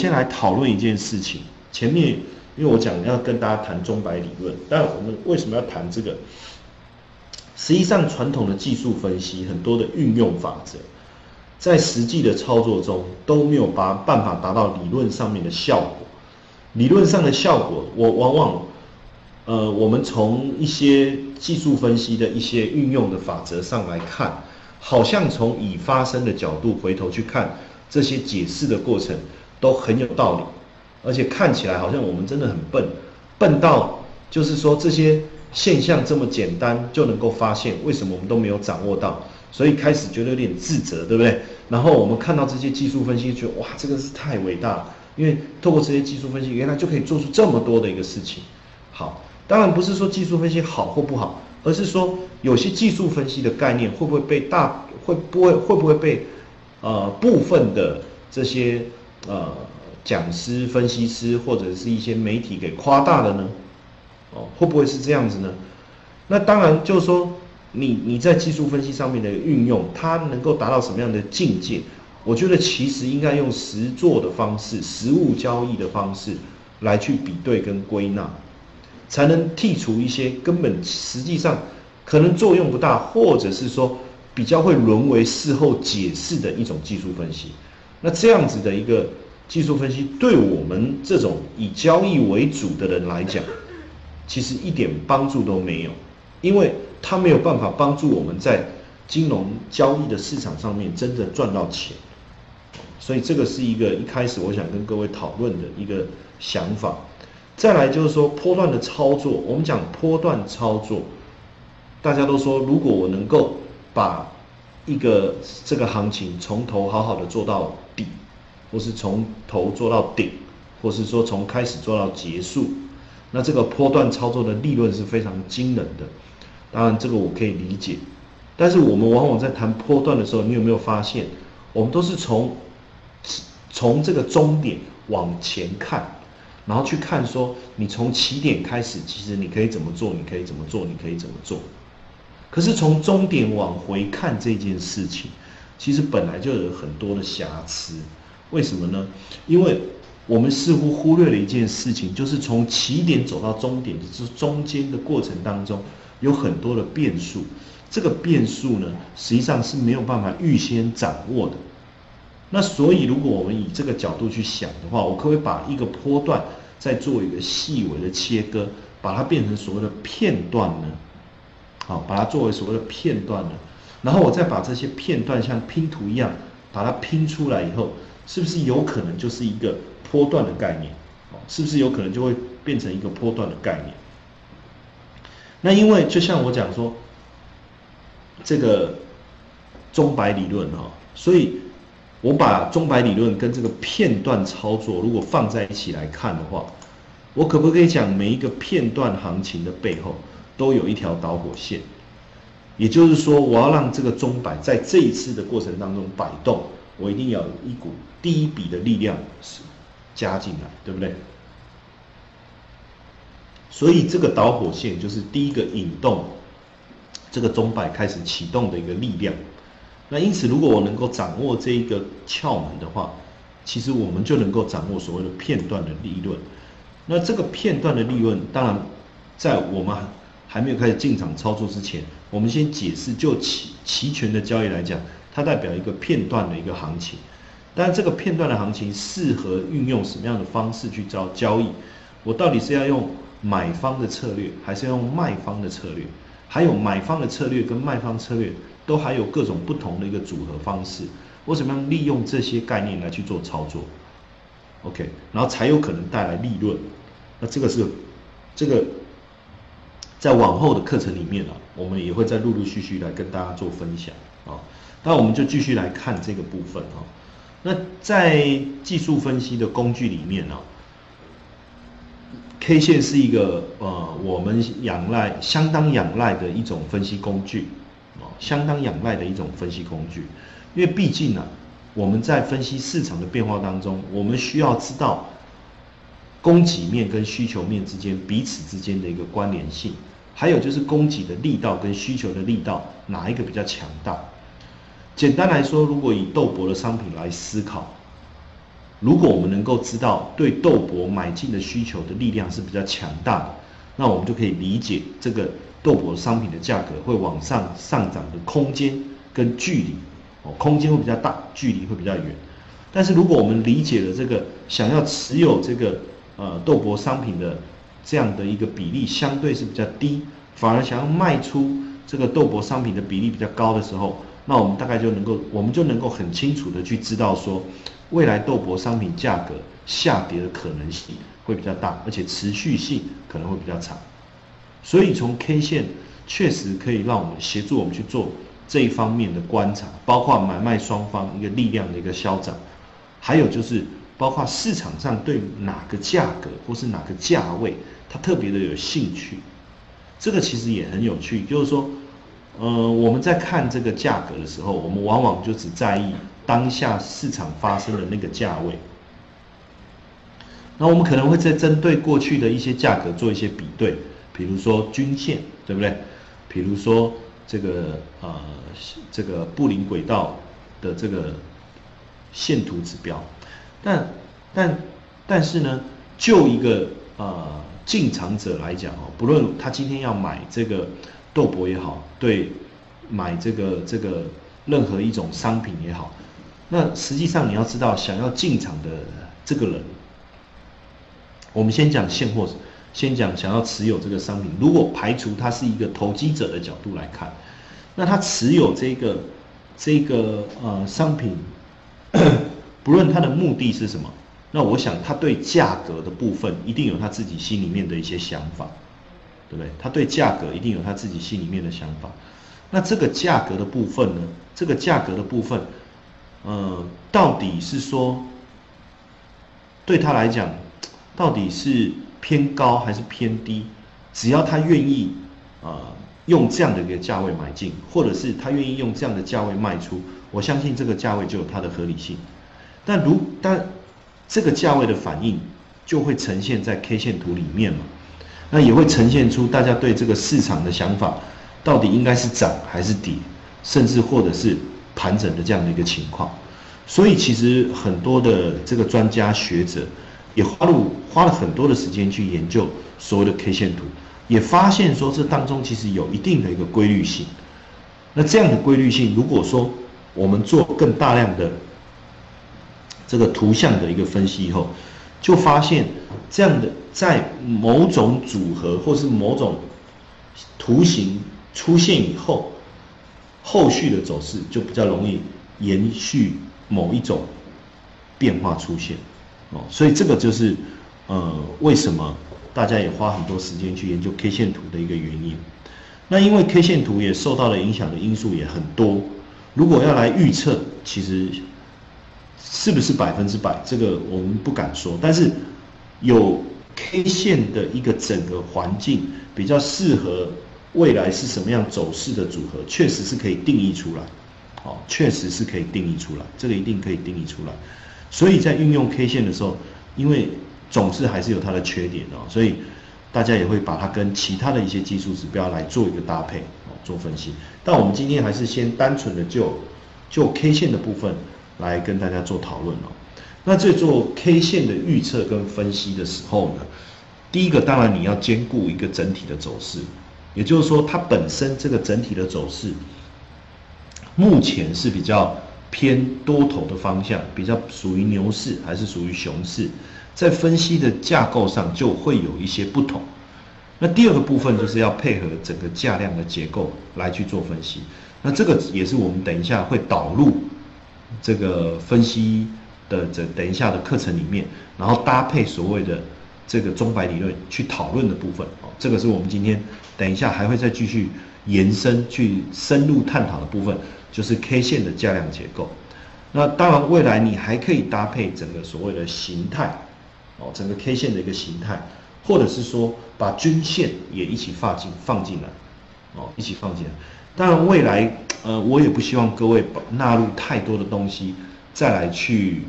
先来讨论一件事情。前面因为我讲要跟大家谈中白理论，但我们为什么要谈这个？实际上，传统的技术分析很多的运用法则，在实际的操作中都没有把办法达到理论上面的效果。理论上的效果，我往往，呃，我们从一些技术分析的一些运用的法则上来看，好像从已发生的角度回头去看这些解释的过程都很有道理，而且看起来好像我们真的很笨，笨到就是说这些。现象这么简单就能够发现，为什么我们都没有掌握到？所以开始觉得有点自责，对不对？然后我们看到这些技术分析，觉得哇，这个是太伟大了，因为透过这些技术分析，原来就可以做出这么多的一个事情。好，当然不是说技术分析好或不好，而是说有些技术分析的概念会不会被大会不会会不会被呃部分的这些呃讲师、分析师或者是一些媒体给夸大的呢？哦，会不会是这样子呢？那当然就是说，你你在技术分析上面的运用，它能够达到什么样的境界？我觉得其实应该用实做的方式、实物交易的方式来去比对跟归纳，才能剔除一些根本实际上可能作用不大，或者是说比较会沦为事后解释的一种技术分析。那这样子的一个技术分析，对我们这种以交易为主的人来讲，其实一点帮助都没有，因为它没有办法帮助我们在金融交易的市场上面真的赚到钱，所以这个是一个一开始我想跟各位讨论的一个想法。再来就是说波段的操作，我们讲波段操作，大家都说如果我能够把一个这个行情从头好好的做到底，或是从头做到顶，或是说从开始做到结束。那这个波段操作的利润是非常惊人的，当然这个我可以理解，但是我们往往在谈波段的时候，你有没有发现，我们都是从从这个终点往前看，然后去看说，你从起点开始，其实你可以怎么做，你可以怎么做，你可以怎么做，可是从终点往回看这件事情，其实本来就有很多的瑕疵，为什么呢？因为。我们似乎忽略了一件事情，就是从起点走到终点，就是中间的过程当中有很多的变数。这个变数呢，实际上是没有办法预先掌握的。那所以，如果我们以这个角度去想的话，我可不可以把一个波段再做一个细微的切割，把它变成所谓的片段呢？好，把它作为所谓的片段呢？然后我再把这些片段像拼图一样把它拼出来以后，是不是有可能就是一个？波段的概念，哦，是不是有可能就会变成一个波段的概念？那因为就像我讲说，这个中白理论哈，所以我把中白理论跟这个片段操作如果放在一起来看的话，我可不可以讲每一个片段行情的背后都有一条导火线？也就是说，我要让这个钟摆在这一次的过程当中摆动，我一定要有一股第一笔的力量是。加进来，对不对？所以这个导火线就是第一个引动这个钟摆开始启动的一个力量。那因此，如果我能够掌握这一个窍门的话，其实我们就能够掌握所谓的片段的利润。那这个片段的利润，当然在我们还没有开始进场操作之前，我们先解释，就期期权的交易来讲，它代表一个片段的一个行情。但这个片段的行情适合运用什么样的方式去交交易？我到底是要用买方的策略，还是要用卖方的策略？还有买方的策略跟卖方策略都还有各种不同的一个组合方式。我怎么样利用这些概念来去做操作？OK，然后才有可能带来利润。那这个是这个在往后的课程里面啊，我们也会再陆陆续续来跟大家做分享啊。那我们就继续来看这个部分啊。那在技术分析的工具里面呢，K 线是一个呃我们仰赖相当仰赖的一种分析工具，啊，相当仰赖的一种分析工具，因为毕竟呢，我们在分析市场的变化当中，我们需要知道供给面跟需求面之间彼此之间的一个关联性，还有就是供给的力道跟需求的力道哪一个比较强大。简单来说，如果以豆粕的商品来思考，如果我们能够知道对豆粕买进的需求的力量是比较强大的，那我们就可以理解这个豆粕商品的价格会往上上涨的空间跟距离，哦，空间会比较大，距离会比较远。但是如果我们理解了这个想要持有这个呃豆粕商品的这样的一个比例相对是比较低，反而想要卖出这个豆粕商品的比例比较高的时候，那我们大概就能够，我们就能够很清楚的去知道说。未来豆粕商品价格下跌的可能性会比较大，而且持续性可能会比较长，所以从 K 线确实可以让我们协助我们去做这一方面的观察，包括买卖双方一个力量的一个消长，还有就是包括市场上对哪个价格或是哪个价位，它特别的有兴趣，这个其实也很有趣，就是说，呃，我们在看这个价格的时候，我们往往就只在意。当下市场发生的那个价位，那我们可能会在针对过去的一些价格做一些比对，比如说均线，对不对？比如说这个呃这个布林轨道的这个线图指标，但但但是呢，就一个呃进场者来讲哦，不论他今天要买这个豆粕也好，对买这个这个任何一种商品也好。那实际上你要知道，想要进场的这个人，我们先讲现货，先讲想要持有这个商品。如果排除他是一个投机者的角度来看，那他持有这个这个呃商品，不论他的目的是什么，那我想他对价格的部分一定有他自己心里面的一些想法，对不对？他对价格一定有他自己心里面的想法。那这个价格的部分呢？这个价格的部分。呃，到底是说对他来讲，到底是偏高还是偏低？只要他愿意啊，用这样的一个价位买进，或者是他愿意用这样的价位卖出，我相信这个价位就有它的合理性。那如但这个价位的反应就会呈现在 K 线图里面嘛？那也会呈现出大家对这个市场的想法，到底应该是涨还是跌，甚至或者是。盘整的这样的一个情况，所以其实很多的这个专家学者也花了花了很多的时间去研究所谓的 K 线图，也发现说这当中其实有一定的一个规律性。那这样的规律性，如果说我们做更大量的这个图像的一个分析以后，就发现这样的在某种组合或是某种图形出现以后。后续的走势就比较容易延续某一种变化出现，哦，所以这个就是呃为什么大家也花很多时间去研究 K 线图的一个原因。那因为 K 线图也受到了影响的因素也很多，如果要来预测，其实是不是百分之百，这个我们不敢说。但是有 K 线的一个整个环境比较适合。未来是什么样走势的组合，确实是可以定义出来，好，确实是可以定义出来，这个一定可以定义出来。所以在运用 K 线的时候，因为总是还是有它的缺点哦，所以大家也会把它跟其他的一些技术指标来做一个搭配哦，做分析。但我们今天还是先单纯的就就 K 线的部分来跟大家做讨论哦。那在做 K 线的预测跟分析的时候呢，第一个当然你要兼顾一个整体的走势。也就是说，它本身这个整体的走势，目前是比较偏多头的方向，比较属于牛市还是属于熊市，在分析的架构上就会有一些不同。那第二个部分就是要配合整个价量的结构来去做分析。那这个也是我们等一下会导入这个分析的这等一下的课程里面，然后搭配所谓的。这个中白理论去讨论的部分哦，这个是我们今天等一下还会再继续延伸去深入探讨的部分，就是 K 线的价量结构。那当然，未来你还可以搭配整个所谓的形态哦，整个 K 线的一个形态，或者是说把均线也一起放进放进来哦，一起放进来。当然，未来呃，我也不希望各位纳入太多的东西再来去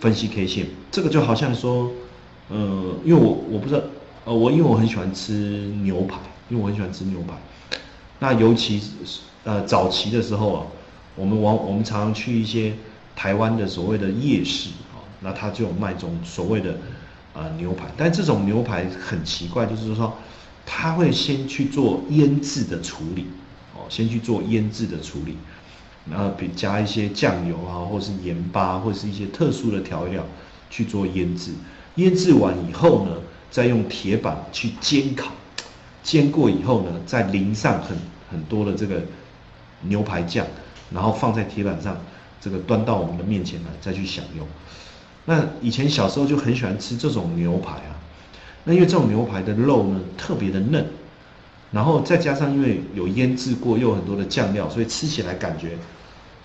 分析 K 线，这个就好像说。呃，因为我我不知道，呃，我因为我很喜欢吃牛排，因为我很喜欢吃牛排。那尤其是呃早期的时候啊，我们往我们常常去一些台湾的所谓的夜市啊，那它就有卖这种所谓的呃牛排，但这种牛排很奇怪，就是说它会先去做腌制的处理，先去做腌制的处理，然后比加一些酱油啊，或是盐巴，或是一些特殊的调料去做腌制，腌制完以后呢，再用铁板去煎烤，煎过以后呢，再淋上很很多的这个牛排酱，然后放在铁板上。这个端到我们的面前来，再去享用。那以前小时候就很喜欢吃这种牛排啊。那因为这种牛排的肉呢特别的嫩，然后再加上因为有腌制过，又有很多的酱料，所以吃起来感觉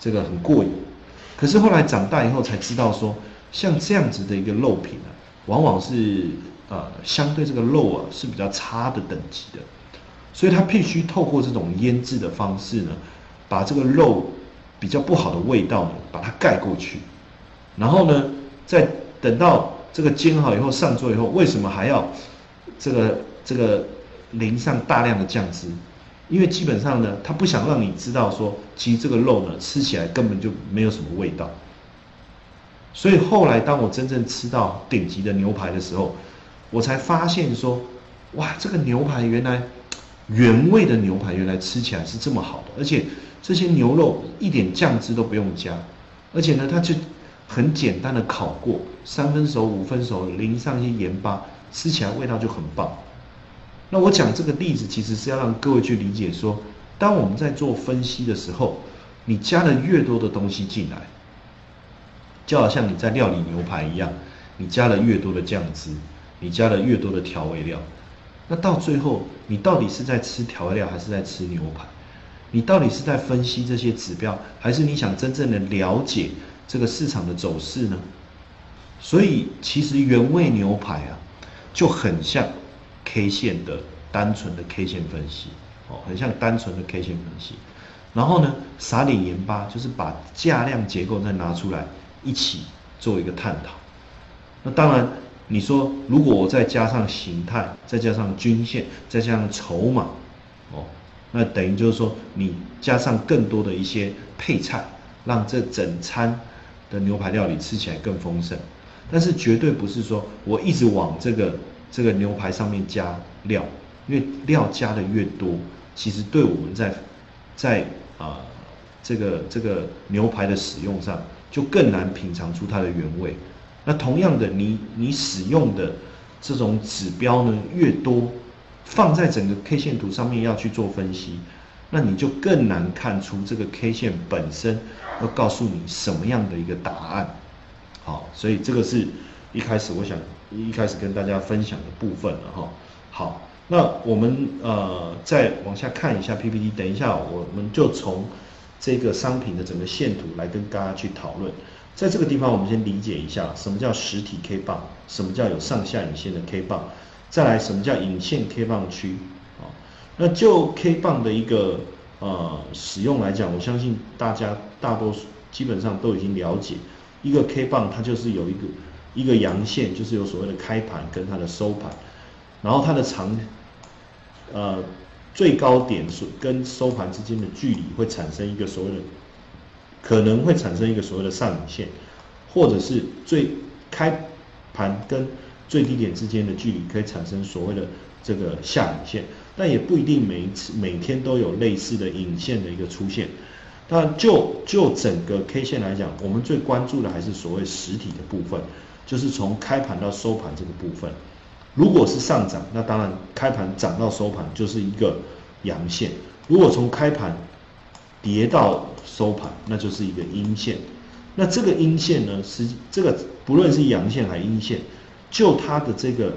这个很过瘾。可是后来长大以后才知道说，像这样子的一个肉品啊，往往是呃相对这个肉啊是比较差的等级的，所以它必须透过这种腌制的方式呢，把这个肉。比较不好的味道呢，把它盖过去，然后呢，再等到这个煎好以后上桌以后，为什么还要这个这个淋上大量的酱汁？因为基本上呢，他不想让你知道说，其实这个肉呢吃起来根本就没有什么味道。所以后来当我真正吃到顶级的牛排的时候，我才发现说，哇，这个牛排原来原味的牛排原来吃起来是这么好的，而且。这些牛肉一点酱汁都不用加，而且呢，它就很简单的烤过，三分熟、五分熟，淋上一些盐巴，吃起来味道就很棒。那我讲这个例子，其实是要让各位去理解说，当我们在做分析的时候，你加了越多的东西进来，就好像你在料理牛排一样，你加了越多的酱汁，你加了越多的调味料，那到最后，你到底是在吃调味料，还是在吃牛排？你到底是在分析这些指标，还是你想真正的了解这个市场的走势呢？所以其实原味牛排啊，就很像 K 线的单纯的 K 线分析哦，很像单纯的 K 线分析。然后呢，撒点盐巴，就是把价量结构再拿出来一起做一个探讨。那当然，你说如果我再加上形态，再加上均线，再加上筹码，哦。那等于就是说，你加上更多的一些配菜，让这整餐的牛排料理吃起来更丰盛。但是绝对不是说我一直往这个这个牛排上面加料，因为料加的越多，其实对我们在在啊这个这个牛排的使用上就更难品尝出它的原味。那同样的，你你使用的这种指标呢越多。放在整个 K 线图上面要去做分析，那你就更难看出这个 K 线本身要告诉你什么样的一个答案。好，所以这个是一开始我想一开始跟大家分享的部分了哈。好，那我们呃再往下看一下 PPT，等一下我们就从这个商品的整个线图来跟大家去讨论。在这个地方，我们先理解一下什么叫实体 K 棒，什么叫有上下影线的 K 棒。再来，什么叫影线 K 棒区？啊，那就 K 棒的一个呃使用来讲，我相信大家大多数基本上都已经了解，一个 K 棒它就是有一个一个阳线，就是有所谓的开盘跟它的收盘，然后它的长呃最高点所跟收盘之间的距离会产生一个所谓的可能会产生一个所谓的上影线，或者是最开盘跟最低点之间的距离可以产生所谓的这个下影线，但也不一定每一次每天都有类似的影线的一个出现。但就就整个 K 线来讲，我们最关注的还是所谓实体的部分，就是从开盘到收盘这个部分。如果是上涨，那当然开盘涨到收盘就是一个阳线；如果从开盘跌到收盘，那就是一个阴线。那这个阴线呢，实这个不论是阳线还是阴线。就它的这个、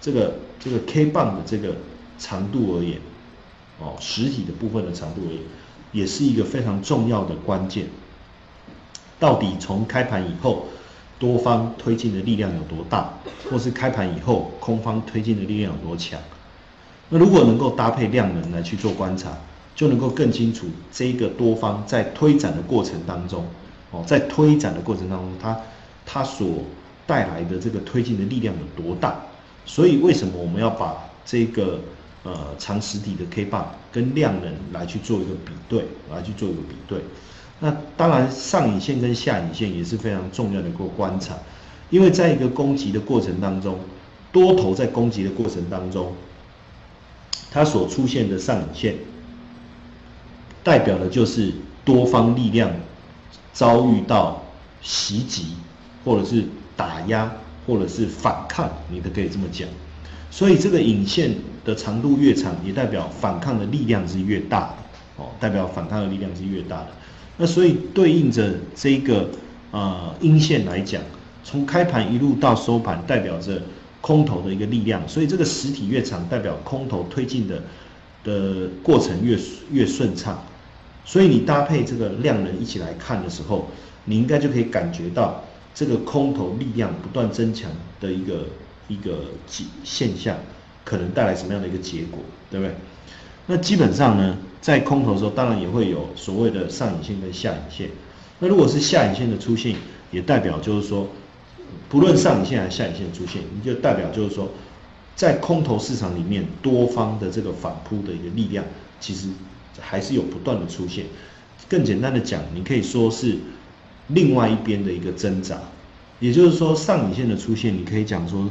这个、这个 K 棒的这个长度而言，哦，实体的部分的长度而言，也是一个非常重要的关键。到底从开盘以后，多方推进的力量有多大，或是开盘以后空方推进的力量有多强？那如果能够搭配量能来去做观察，就能够更清楚这一个多方在推展的过程当中，哦，在推展的过程当中，它它所带来的这个推进的力量有多大？所以为什么我们要把这个呃长实体的 K 棒跟量能来去做一个比对，来去做一个比对？那当然上影线跟下影线也是非常重要的一个观察，因为在一个攻击的过程当中，多头在攻击的过程当中，它所出现的上影线，代表的就是多方力量遭遇到袭击，或者是打压，或者是反抗，你都可以这么讲。所以这个影线的长度越长，也代表反抗的力量是越大的哦，代表反抗的力量是越大的。那所以对应着这个呃阴线来讲。从开盘一路到收盘，代表着空头的一个力量，所以这个实体越长，代表空头推进的的过程越越顺畅。所以你搭配这个量能一起来看的时候，你应该就可以感觉到这个空头力量不断增强的一个一个现现象，可能带来什么样的一个结果，对不对？那基本上呢，在空头的时候，当然也会有所谓的上影线跟下影线。那如果是下影线的出现，也代表就是说。不论上影线还是下影线出现，你就代表就是说，在空头市场里面，多方的这个反扑的一个力量，其实还是有不断的出现。更简单的讲，你可以说是另外一边的一个挣扎，也就是说，上影线的出现，你可以讲说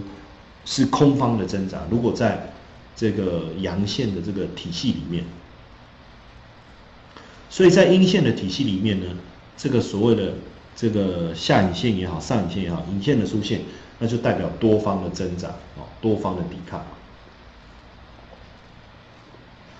是空方的挣扎。如果在这个阳线的这个体系里面，所以在阴线的体系里面呢，这个所谓的。这个下影线也好，上影线也好，影线的出现，那就代表多方的挣扎哦，多方的抵抗。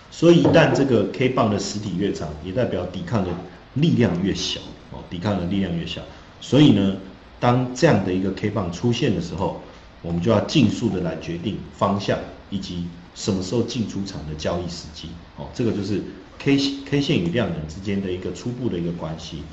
所以一旦这个 K 棒的实体越长，也代表抵抗的力量越小哦，抵抗的力量越小。所以呢，当这样的一个 K 棒出现的时候，我们就要尽速的来决定方向以及什么时候进出场的交易时机哦。这个就是 K K 线与量能之间的一个初步的一个关系。